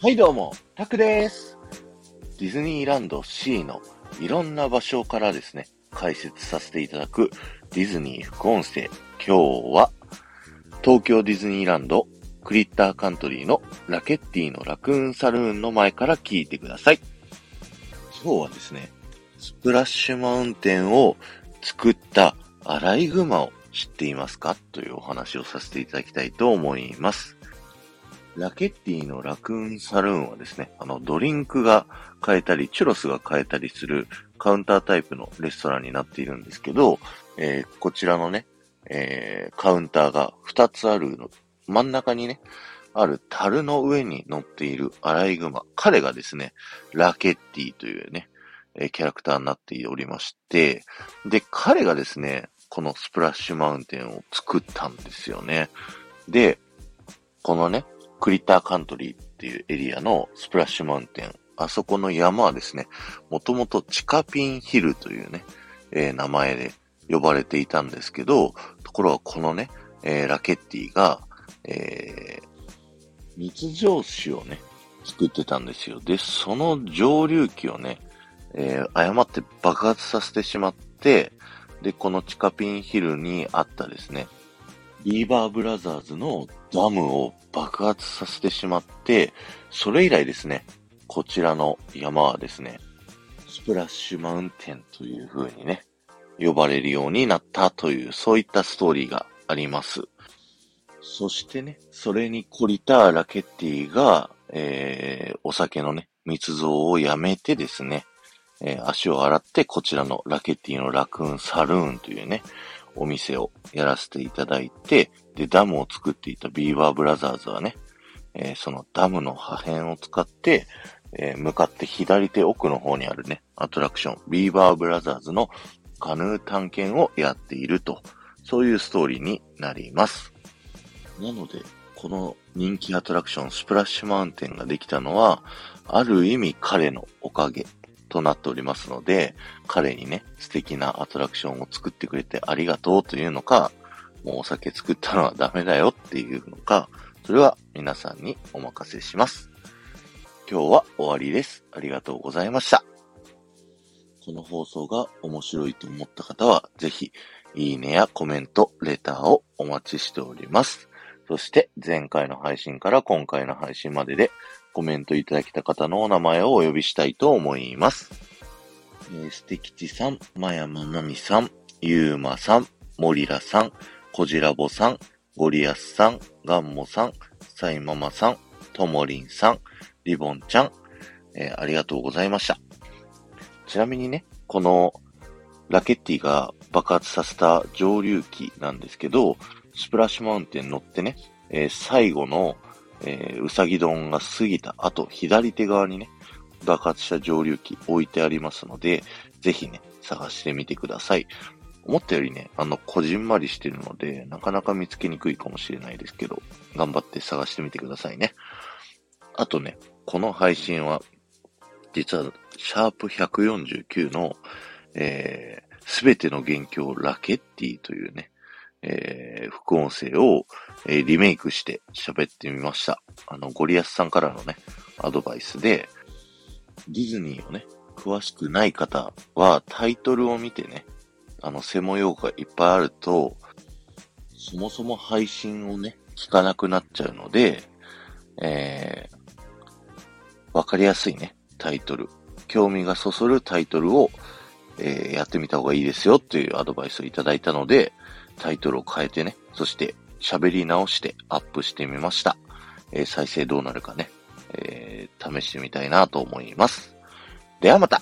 はいどうも、タクです。ディズニーランド C のいろんな場所からですね、解説させていただくディズニー副音声。今日は、東京ディズニーランドクリッターカントリーのラケッティのラクーンサルーンの前から聞いてください。今日はですね、スプラッシュマウンテンを作ったアライグマを知っていますか？というお話をさせていただきたいと思います。ラケッティのラクーンサルーンはですね、あの、ドリンクが買えたり、チュロスが買えたりするカウンタータイプのレストランになっているんですけど、えーこちらのね、えーカウンターが2つあるの、真ん中にね、ある樽の上に乗っているアライグマ。彼がですね、ラケッティというね、えーキャラクターになっておりまして、で、彼がですね、このスプラッシュマウンテンを作ったんですよね。で、このね、クリッターカントリーっていうエリアのスプラッシュマウンテン、あそこの山はですね、もともとチカピンヒルというね、えー名前で呼ばれていたんですけど、ところがこのね、えーラケッティが、えー密造酒をね、作ってたんですよ。で、その蒸留機をね、えー誤って爆発させてしまって、で、このチカピンヒルにあったですね、ビーバーブラザーズのダムを爆発させてしまって、それ以来ですね、こちらの山はですね、スプラッシュマウンテンという風にね、呼ばれるようになったという、そういったストーリーがあります。そしてね、それに懲りたラケッティが、えー、お酒のね、密造をやめてですね、えー足を洗ってこちらのラケティのラクーンサルーンというね、お店をやらせていただいて、で、ダムを作っていたビーバーブラザーズはね、えーそのダムの破片を使って、えー向かって左手奥の方にあるね、アトラクション、ビーバーブラザーズのカヌー探検をやっていると、そういうストーリーになります。なので、この人気アトラクション、スプラッシュマウンテンができたのは、ある意味彼のおかげとなっておりますので、彼にね、素敵なアトラクションを作ってくれてありがとうというのか、もうお酒作ったのはダメだよっていうのか、それは皆さんにお任せします。今日は終わりです。ありがとうございました。この放送が面白いと思った方は、ぜひ、いいねやコメント、レターをお待ちしております。そして、前回の配信から今回の配信までで、コメントいただきた方のお名前をお呼びしたいと思います。えー、ステキチさん、まやまなみさん、ゆうまさん、もりらさん、こじらぼさん、ゴリアスさん、ガンモさん、さいママさん、ともりんさん、リボンちゃん、えーありがとうございました。ちなみにね、このラケッティが爆発させた蒸留機なんですけど、スプラッシュマウンテン乗ってね、えー最後の、えーうさぎ丼が過ぎた後、左手側にね、爆発した蒸留機置いてありますので、ぜひね、探してみてください。思ったよりね、あの、こじんまりしてるので、なかなか見つけにくいかもしれないですけど、頑張って探してみてくださいね。あとね、この配信は、実は、シャープ149の、えすべての元凶ラケッティというね、えー副音声を、えーリメイクして喋ってみました。あの、ゴリアスさんからのね、アドバイスで、ディズニーをね、詳しくない方はタイトルを見てね、あの、専門用語がいっぱいあると、そもそも配信をね、聞かなくなっちゃうので、えーわかりやすいね、タイトル。興味がそそるタイトルを、えーやってみた方がいいですよっていうアドバイスをいただいたので、タイトルを変えてね、そして喋り直してアップしてみました。えー再生どうなるかね、えー試してみたいなと思います。ではまた